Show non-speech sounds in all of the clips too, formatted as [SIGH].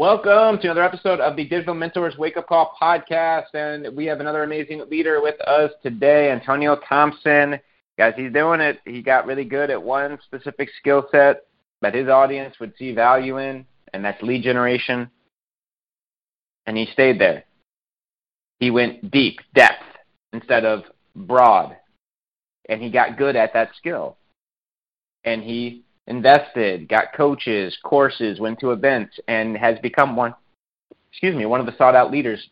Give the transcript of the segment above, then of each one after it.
Welcome to another episode of the Digital Mentors Wake Up Call podcast. And we have another amazing leader with us today, Antonio Thompson. Guys, he's doing it. He got really good at one specific skill set that his audience would see value in, and that's lead generation. And he stayed there. He went deep, depth, instead of broad. And he got good at that skill. And he invested, got coaches, courses, went to events, and has become one, excuse me, one of the sought out leaders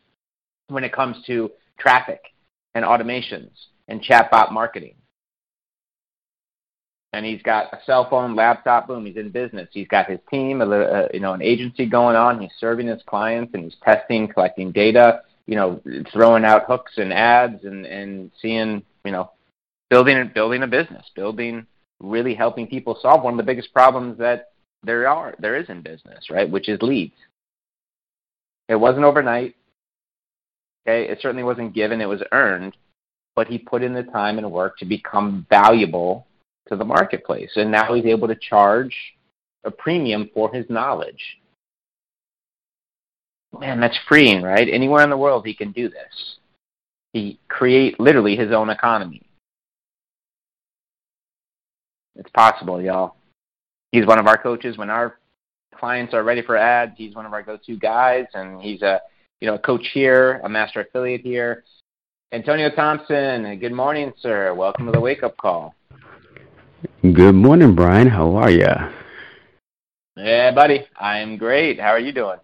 when it comes to traffic and automations and chatbot marketing. And he's got a cell phone, laptop, boom, he's in business. He's got his team, a, uh, you know, an agency going on. He's serving his clients and he's testing, collecting data, you know, throwing out hooks and ads and, and seeing, you know, building building a business, building really helping people solve one of the biggest problems that there are there is in business, right? Which is leads. It wasn't overnight. Okay, it certainly wasn't given, it was earned, but he put in the time and work to become valuable to the marketplace. And now he's able to charge a premium for his knowledge. Man, that's freeing, right? Anywhere in the world he can do this. He create literally his own economy. It's possible, y'all. He's one of our coaches when our clients are ready for ads. He's one of our go-to guys, and he's a you know a coach here, a master affiliate here. Antonio Thompson, good morning, sir. Welcome to the Wake Up Call. Good morning, Brian. How are you? Yeah, buddy. I'm great. How are you doing?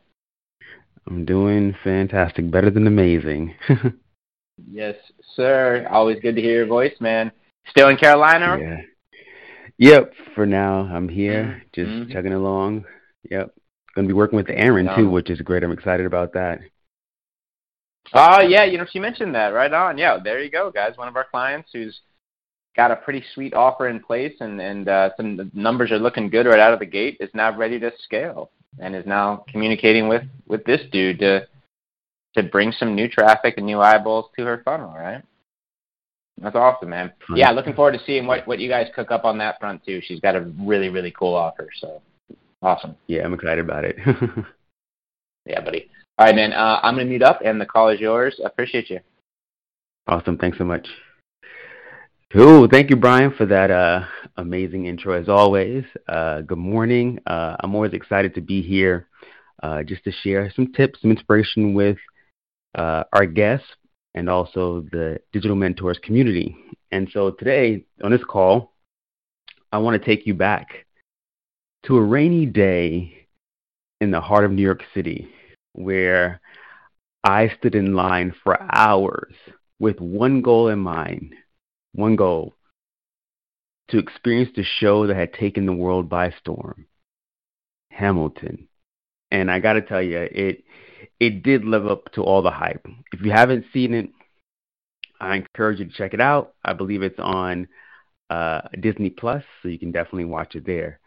I'm doing fantastic. Better than amazing. [LAUGHS] yes, sir. Always good to hear your voice, man. Still in Carolina? Yeah. Yep. For now, I'm here, just mm-hmm. chugging along. Yep. Going to be working with Aaron too, which is great. I'm excited about that. Oh yeah, you know she mentioned that. Right on. Yeah, there you go, guys. One of our clients who's got a pretty sweet offer in place, and and uh, some numbers are looking good right out of the gate. Is now ready to scale, and is now communicating with with this dude to to bring some new traffic and new eyeballs to her funnel. Right. That's awesome, man. Yeah, looking forward to seeing what what you guys cook up on that front too. She's got a really really cool offer, so awesome. Yeah, I'm excited about it. [LAUGHS] yeah, buddy. All right, man. Uh, I'm gonna mute up, and the call is yours. I appreciate you. Awesome. Thanks so much. Cool. Thank you, Brian, for that uh, amazing intro as always. Uh, good morning. Uh, I'm always excited to be here uh, just to share some tips, some inspiration with uh, our guests, and also the Digital Mentors community. And so today on this call, I want to take you back to a rainy day in the heart of New York City where I stood in line for hours with one goal in mind, one goal to experience the show that had taken the world by storm, Hamilton. And I got to tell you, it it did live up to all the hype. If you haven't seen it, I encourage you to check it out. I believe it's on uh, Disney Plus, so you can definitely watch it there.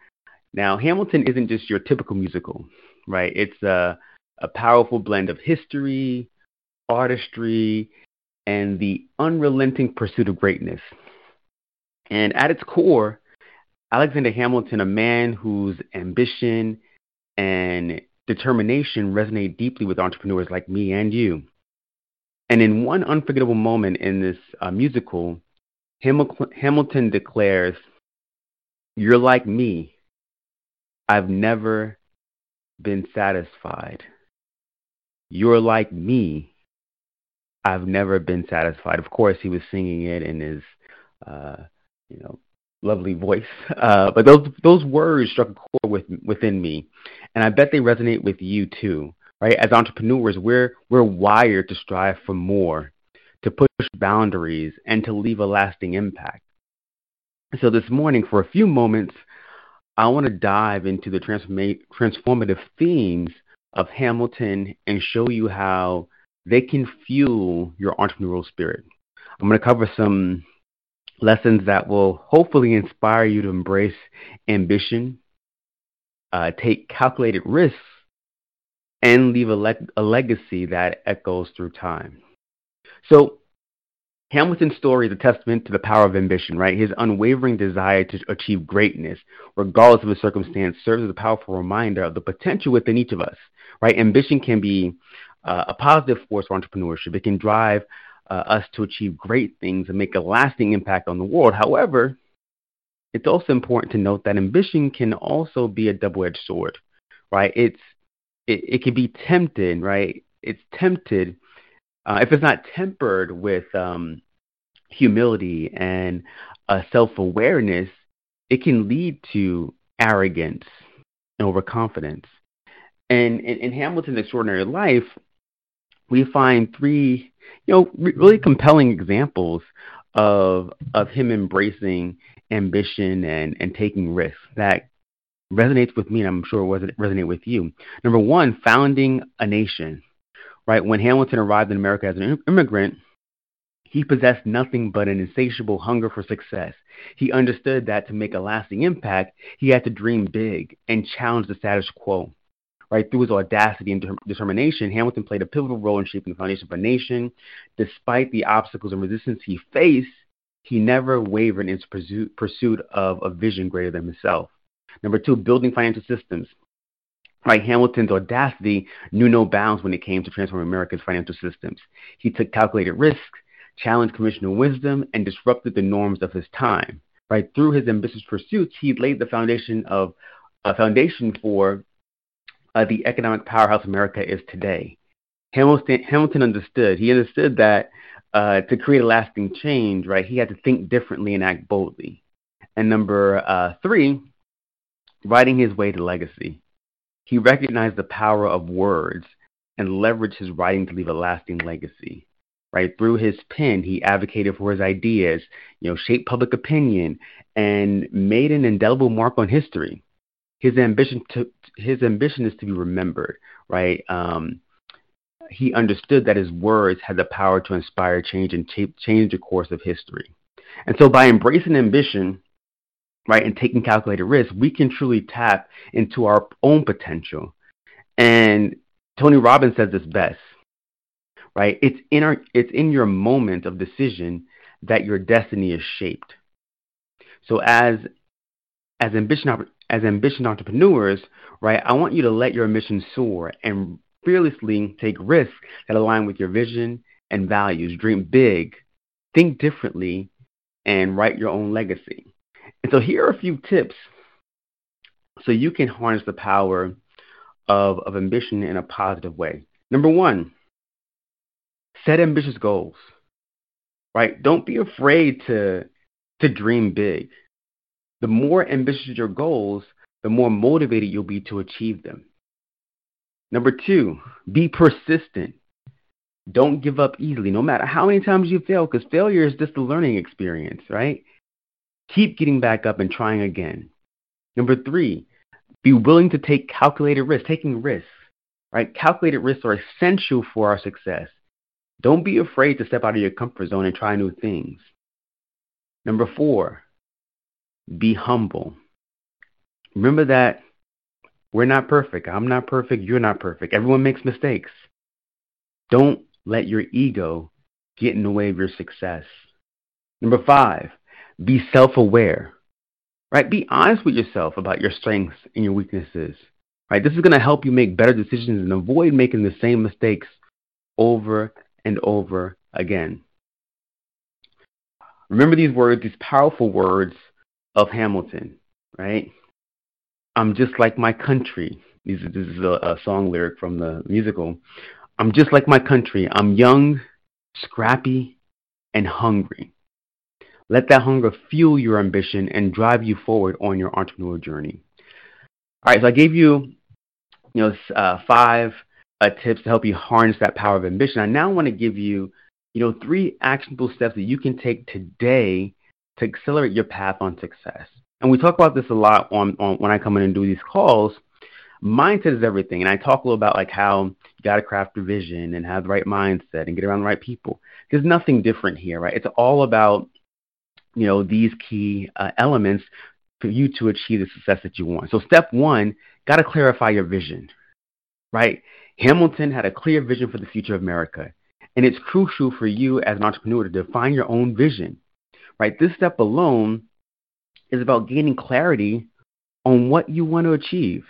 Now, Hamilton isn't just your typical musical, right? It's a, a powerful blend of history, artistry, and the unrelenting pursuit of greatness. And at its core, Alexander Hamilton, a man whose ambition and determination resonate deeply with entrepreneurs like me and you. And in one unforgettable moment in this uh, musical, Hamilton declares, You're like me. I've never been satisfied. You're like me. I've never been satisfied. Of course, he was singing it in his, uh, you know, lovely voice. [LAUGHS] Uh, but those those words struck a chord with, within me, and I bet they resonate with you too. Right? As entrepreneurs, we're we're wired to strive for more, to push boundaries, and to leave a lasting impact. So this morning, for a few moments, I want to dive into the transformative themes of Hamilton and show you how they can fuel your entrepreneurial spirit. I'm going to cover some lessons that will hopefully inspire you to embrace ambition, uh, take calculated risks, and leave a, le- a legacy that echoes through time. So, Hamilton's story is a testament to the power of ambition, right? His unwavering desire to achieve greatness, regardless of the circumstance, serves as a powerful reminder of the potential within each of us, right? Ambition can be uh, a positive force for entrepreneurship. It can drive uh, us to achieve great things and make a lasting impact on the world. However, it's also important to note that ambition can also be a double-edged sword, right? It's it, it can be tempted, right? It's tempted uh, if it's not tempered with um, humility and uh, self awareness, it can lead to arrogance and overconfidence. And in, in, Hamilton's extraordinary life, we find three, you know, really compelling examples of of him embracing ambition and and taking risks that resonates with me, and I'm sure it resonate with you. Number one, founding a nation right? When Hamilton arrived in America as an immigrant, he possessed nothing but an insatiable hunger for success. He understood that to make a lasting impact, he had to dream big and challenge the status quo. Right through his audacity and determination, Hamilton played a pivotal role in shaping the foundation of a nation. Despite the obstacles and resistance he faced, he never wavered in his pursuit of a vision greater than himself. Number two, building financial systems. Right, Hamilton's audacity knew no bounds when it came to transforming America's financial systems. He took calculated risks, challenged conventional wisdom, and disrupted the norms of his time. Right, through his ambitious pursuits, he laid the foundation of a foundation for uh, the economic powerhouse America is today. Hamilton, Hamilton understood. He understood that uh, to create a lasting change, right, he had to think differently and act boldly. And number uh, three, writing his way to legacy. He recognized the power of words and leveraged his writing to leave a lasting legacy. Right through his pen, he advocated for his ideas, you know, shaped public opinion, and made an indelible mark on history. His ambition to his ambition is to be remembered. Right. Um, he understood that his words had the power to inspire change and change the course of history. And so, by embracing ambition, right, and taking calculated risks, we can truly tap into our own potential. And Tony Robbins says this best, right? It's in our, it's in your moment of decision that your destiny is shaped. So as as ambition as ambition entrepreneurs, right? I want you to let your mission soar and fearlessly take risks that align with your vision and values. Dream big, think differently, and write your own legacy. And so here are a few tips so you can harness the power of, of ambition in a positive way. Number one, set ambitious goals. Right? Don't be afraid to to dream big. The more ambitious your goals, the more motivated you'll be to achieve them. Number two, be persistent. Don't give up easily, no matter how many times you fail, because failure is just a learning experience, right? Keep getting back up and trying again. Number three, be willing to take calculated risks, taking risks. Right? Calculated risks are essential for our success. Don't be afraid to step out of your comfort zone and try new things. Number four, be humble. Remember that we're not perfect. I'm not perfect. You're not perfect. Everyone makes mistakes. Don't let your ego get in the way of your success. Number five, be self aware, right? Be honest with yourself about your strengths and your weaknesses, right? This is going to help you make better decisions and avoid making the same mistakes over and over again. Remember these words, these powerful words of Hamilton, right? I'm just like my country. This is a, a song lyric from the musical. I'm just like my country. I'm young, scrappy, and hungry. Let that hunger fuel your ambition and drive you forward on your entrepreneurial journey. All right, so I gave you, you know, uh, five uh, tips to help you harness that power of ambition. I now want to give you, you know, three actionable steps that you can take today to accelerate your path on success. And we talk about this a lot on, on when I come in and do these calls. mindset is everything. And I talk a little about like how you got to craft your vision and have the right mindset and get around the right people. There's nothing different here, right? It's all about you know these key uh, elements for you to achieve the success that you want. So step one, got to clarify your vision, right? Hamilton had a clear vision for the future of America, and it's crucial for you as an entrepreneur to define your own vision, right? This step alone is about gaining clarity on what you want to achieve.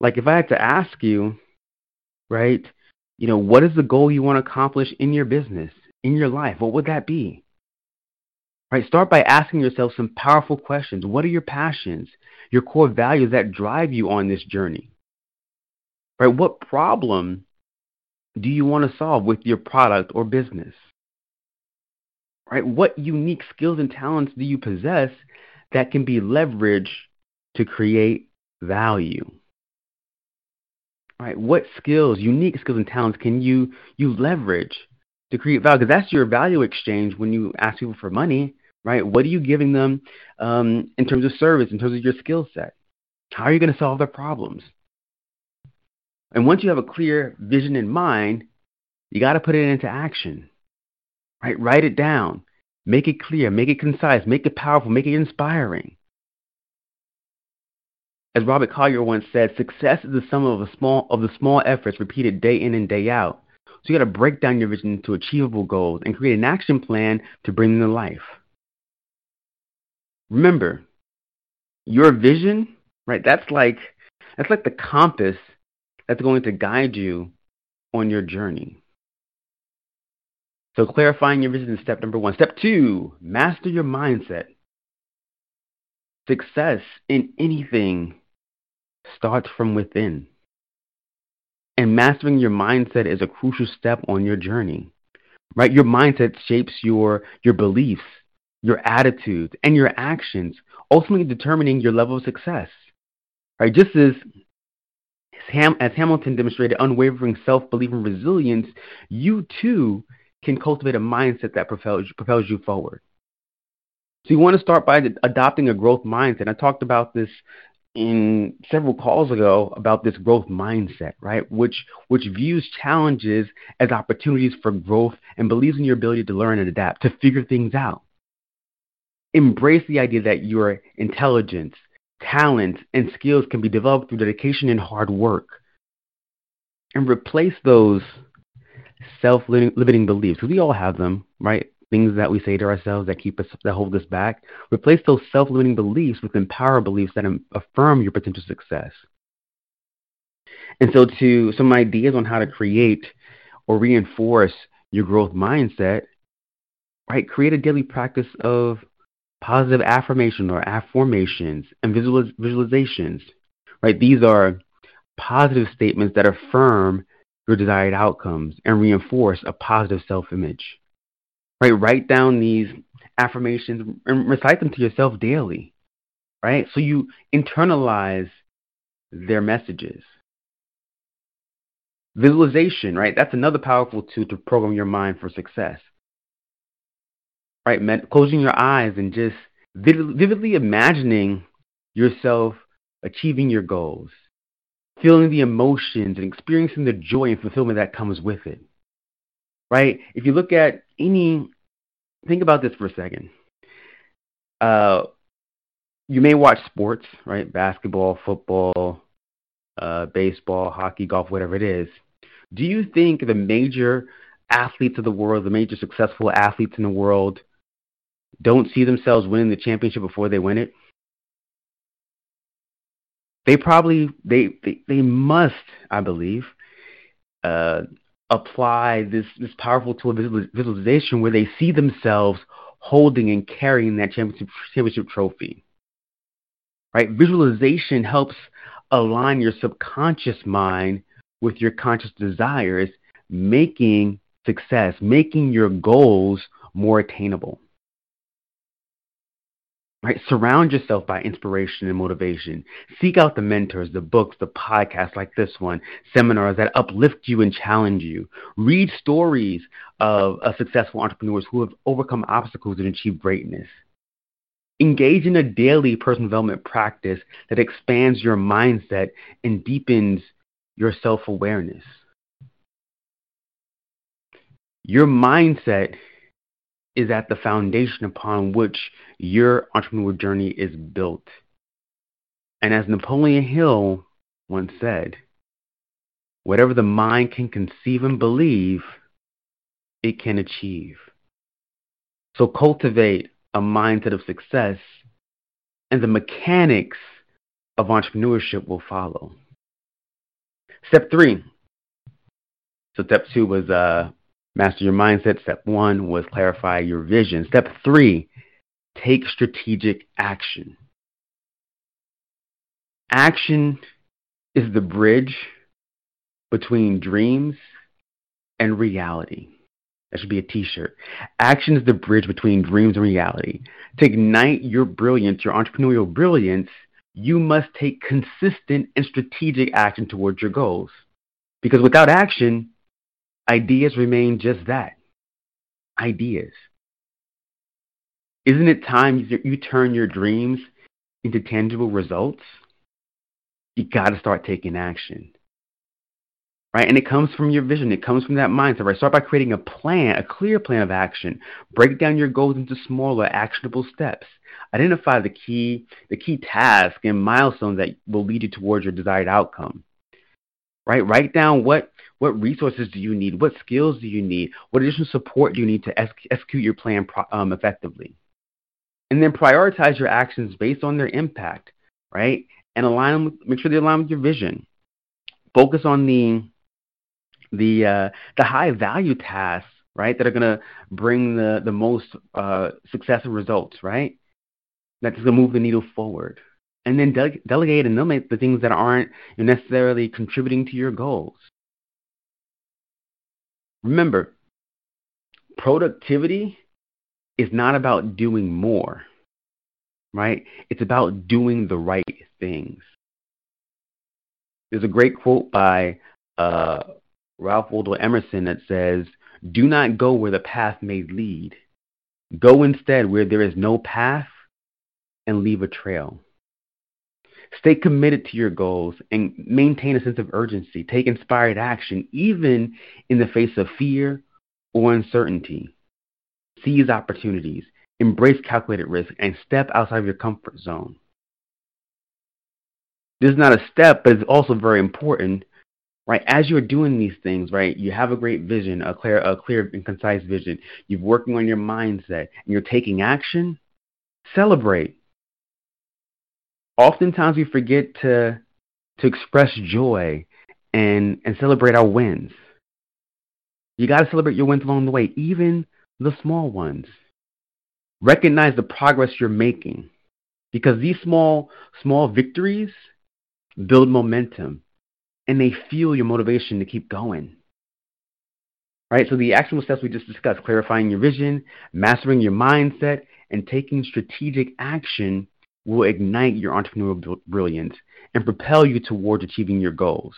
Like if I had to ask you, right, you know, what is the goal you want to accomplish in your business, in your life? What would that be? Right? Start by asking yourself some powerful questions. What are your passions, your core values that drive you on this journey? Right? What problem do you want to solve with your product or business? Right? What unique skills and talents do you possess that can be leveraged to create value? Right? What skills, unique skills and talents can you you leverage to create value? Because that's your value exchange when you ask people for money, right? What are you giving them um, in terms of service, in terms of your skill set? How are you going to solve their problems? And once you have a clear vision in mind, you got to put it into action. Right? Write it down. Make it clear, make it concise, make it powerful, make it inspiring. As Robert Collier once said, success is the sum of, a small, of the small efforts repeated day in and day out. So you got to break down your vision into achievable goals and create an action plan to bring them to life. Remember, your vision, right? That's like that's like the compass that's going to guide you on your journey. So clarifying your vision is step number one. Step two, master your mindset. Success in anything starts from within. And mastering your mindset is a crucial step on your journey. Right? Your mindset shapes your your beliefs, your attitudes, and your actions, ultimately determining your level of success. Right? Just as as Hamilton demonstrated unwavering self-belief and resilience, you too can cultivate a mindset that propels, propels you forward. So you want to start by adopting a growth mindset. I talked about this in several calls ago about this growth mindset, right? Which which views challenges as opportunities for growth and believes in your ability to learn and adapt, to figure things out. Embrace the idea that your intelligence, talent, and skills can be developed through dedication and hard work. And replace those self-limiting beliefs, we all have them, right? things that we say to ourselves that keep us that hold us back. Replace those self-limiting beliefs with empower beliefs that affirm your potential success. And so, to some ideas on how to create or reinforce your growth mindset, right? Create a daily practice of positive affirmation or affirmations and visualiz- visualizations, right? These are positive statements that affirm your desired outcomes and reinforce a positive self-image. Right? Write down these affirmations and recite them to yourself daily. Right? So you internalize their messages. Visualization, right? That's another powerful tool to program your mind for success. Right? Closing your eyes and just vividly imagining yourself achieving your goals, feeling the emotions and experiencing the joy and fulfillment that comes with it right? If you look at any, think about this for a second. Uh, you may watch sports, right? Basketball, football, uh, baseball, hockey, golf, whatever it is. Do you think the major athletes of the world, the major successful athletes in the world, don't see themselves winning the championship before they win it? They probably they they, they must, I believe, uh, apply this, this powerful tool of visualization where they see themselves holding and carrying that championship, championship trophy. Right? Visualization helps align your subconscious mind with your conscious desires, making success, making your goals more attainable. Right? Surround yourself by inspiration and motivation. Seek out the mentors, the books, the podcasts like this one, seminars that uplift you and challenge you. Read stories of, of successful entrepreneurs who have overcome obstacles and achieved greatness. Engage in a daily personal development practice that expands your mindset and deepens your self awareness. Your mindset is at the foundation upon which your entrepreneurial journey is built. And as Napoleon Hill once said, whatever the mind can conceive and believe, it can achieve. So cultivate a mindset of success, and the mechanics of entrepreneurship will follow. Step three. So step two was uh, master your mindset. Step one was clarify your vision. Step three, take strategic action. Action is the bridge between dreams and reality. That should be a t shirt. Action is the bridge between dreams and reality. To ignite your brilliance, your entrepreneurial brilliance, you must take consistent and strategic action towards your goals. Because without action, ideas remain just that ideas. Isn't it time you turn your dreams into tangible results? You got to start taking action right? And it comes from your vision. It comes from that mindset, right? Start by creating a plan, a clear plan of action. Break down your goals into smaller, actionable steps. Identify the key, the key tasks and milestones that will lead you towards your desired outcome. Right? Write down what what resources do you need? What skills do you need? What additional support do you need to execute your plan um, effectively? And then prioritize your actions based on their impact, right? And align them. With, make sure they align with your vision. Focus on the the uh, the high value tasks, right, that are going to bring the the most uh, results, right? That's going to move the needle forward, and then de- delegate and eliminate the things that aren't necessarily contributing to your goals. Remember, productivity is not about doing more, right? It's about doing the right things. There's a great quote by uh, Ralph Waldo Emerson that says, Do not go where the path may lead. Go instead where there is no path and leave a trail. Stay committed to your goals and maintain a sense of urgency. Take inspired action, even in the face of fear or uncertainty. Seize opportunities, embrace calculated risk, and step outside of your comfort zone. This is not a step, but it's also very important right? As you're doing these things, right, you have a great vision, a clear, a clear and concise vision. You're working on your mindset, and you're taking action. Celebrate. Oftentimes, we forget to to express joy and and celebrate our wins. You got to celebrate your wins along the way, even the small ones. Recognize the progress you're making, because these small small victories build momentum and they fuel your motivation to keep going. Right? So the actionable steps we just discussed, clarifying your vision, mastering your mindset, and taking strategic action will ignite your entrepreneurial brilliance and propel you towards achieving your goals.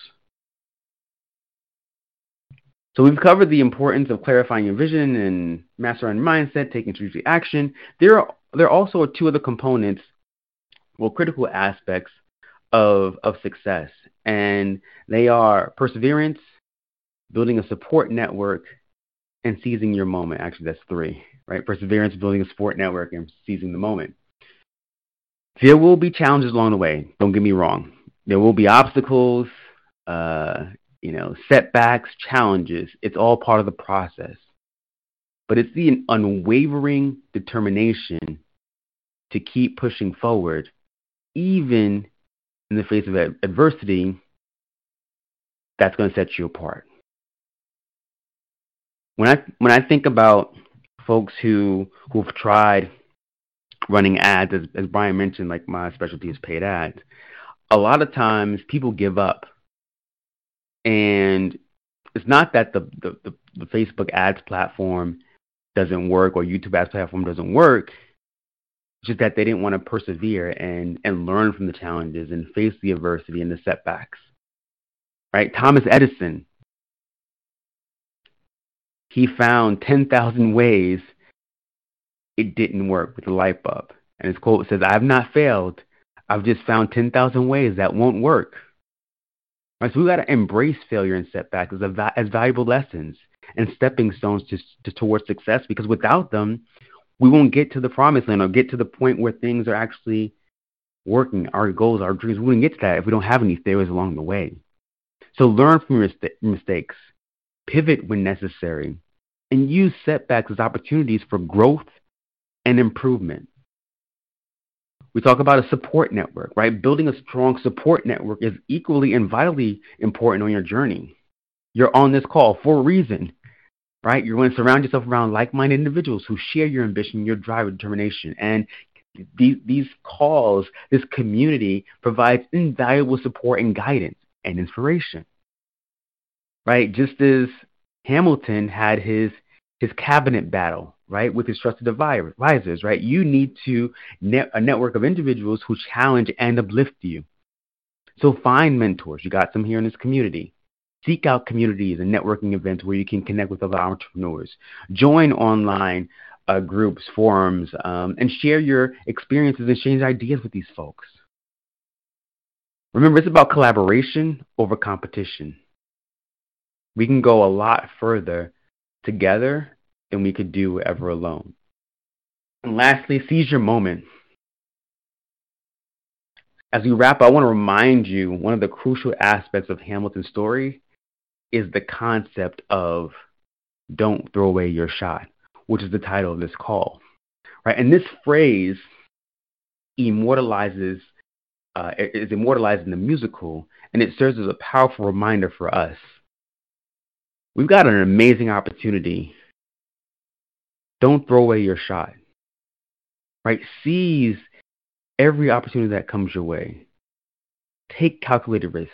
So we've covered the importance of clarifying your vision and mastering mindset, taking strategic action. There are there are also two other components, well, critical aspects of of success and they are perseverance, building a support network, and seizing your moment. Actually, that's three, right? Perseverance, building a support network, and seizing the moment. There will be challenges along the way. Don't get me wrong. There will be obstacles, uh, you know, setbacks, challenges. It's all part of the process. But it's the unwavering determination to keep pushing forward, even in the face of adversity, that's going to set you apart. When I when I think about folks who who've tried running ads, as, as Brian mentioned, like my specialty is paid ads, a lot of times people give up, and it's not that the the, the, the Facebook ads platform doesn't work or YouTube ads platform doesn't work just that they didn't want to persevere and, and learn from the challenges and face the adversity and the setbacks. Right? Thomas Edison, he found 10,000 ways it didn't work with the light bulb. And his quote says, I have not failed. I've just found 10,000 ways that won't work. Right, so we got to embrace failure and setbacks as, as valuable lessons and stepping stones to, to, towards success because without them, we won't get to the promised land or get to the point where things are actually working, our goals, our dreams. We wouldn't get to that if we don't have any failures along the way. So learn from your mistakes, pivot when necessary, and use setbacks as opportunities for growth and improvement. We talk about a support network, right? Building a strong support network is equally and vitally important on your journey. You're on this call for a reason, right? You're going to surround yourself around like minded individuals who share your ambition, your drive, and determination. And these, these calls, this community provides invaluable support and guidance and inspiration, right? Just as Hamilton had his, his cabinet battle, right, with his trusted advisors, right? You need to net a network of individuals who challenge and uplift you. So find mentors. You got some here in this community. Seek out communities and networking events where you can connect with other entrepreneurs. Join online uh, groups, forums, um, and share your experiences and exchange ideas with these folks. Remember, it's about collaboration over competition. We can go a lot further together than we could do ever alone. And lastly, seize your moment. As we wrap, up, I want to remind you one of the crucial aspects of Hamilton's story is the concept of don't throw away your shot which is the title of this call. Right? And this phrase immortalizes uh, is immortalized in the musical, and it serves as a powerful reminder for us. We've got an amazing opportunity. Don't throw away your shot. Right? Seize every opportunity that comes your way. Take calculated risks.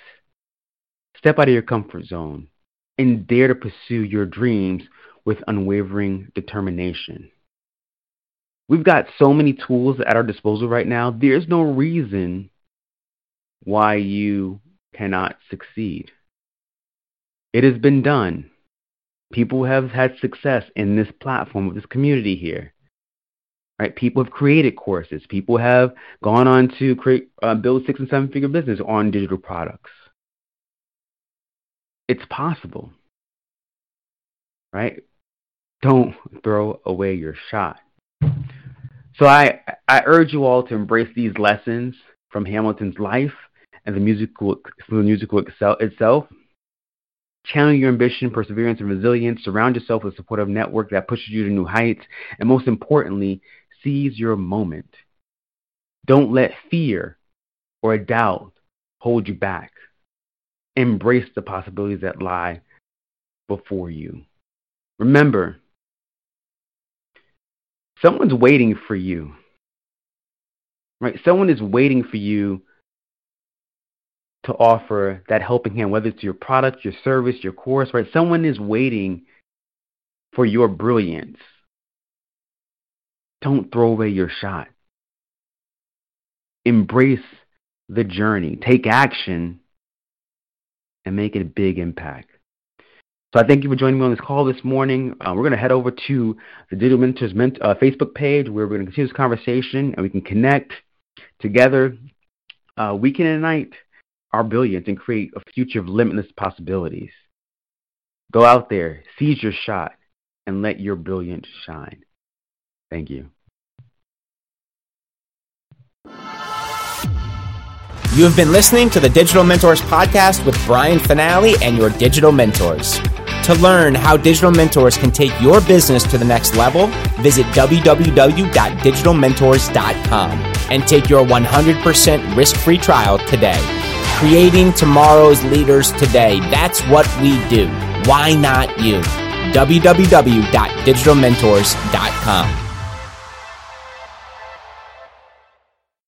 Step out of your comfort zone and dare to pursue your dreams with unwavering determination. We've got so many tools at our disposal right now. There's no reason why you cannot succeed. It has been done. People have had success in this platform, with this community here. Right? People have created courses. People have gone on to create, uh, build six and seven figure business on digital products. It's possible. Right? don't throw away your shot. So I, I urge you all to embrace these lessons from Hamilton's life and the musical, the musical itself. Channel your ambition, perseverance, and resilience. Surround yourself with a supportive network that pushes you to new heights. And most importantly, seize your moment. Don't let fear or doubt hold you back. Embrace the possibilities that lie before you. Remember, someone's waiting for you. Right? Someone is waiting for you to offer that helping hand, whether it's your product, your service, your course, right? Someone is waiting for your brilliance. Don't throw away your shot. Embrace the journey, take action, and make a big impact. So I thank you for joining me on this call this morning. Uh, we're going to head over to the Digital Mentors uh, Facebook page where we're going to continue this conversation and we can connect together. Uh, we can ignite our brilliance and create a future of limitless possibilities. Go out there, seize your shot, and let your brilliance shine. Thank you. You have been listening to the Digital Mentors Podcast with Brian Fanale and your digital mentors. To learn how digital mentors can take your business to the next level, visit www.digitalmentors.com and take your 100% risk free trial today. Creating tomorrow's leaders today. That's what we do. Why not you? www.digitalmentors.com.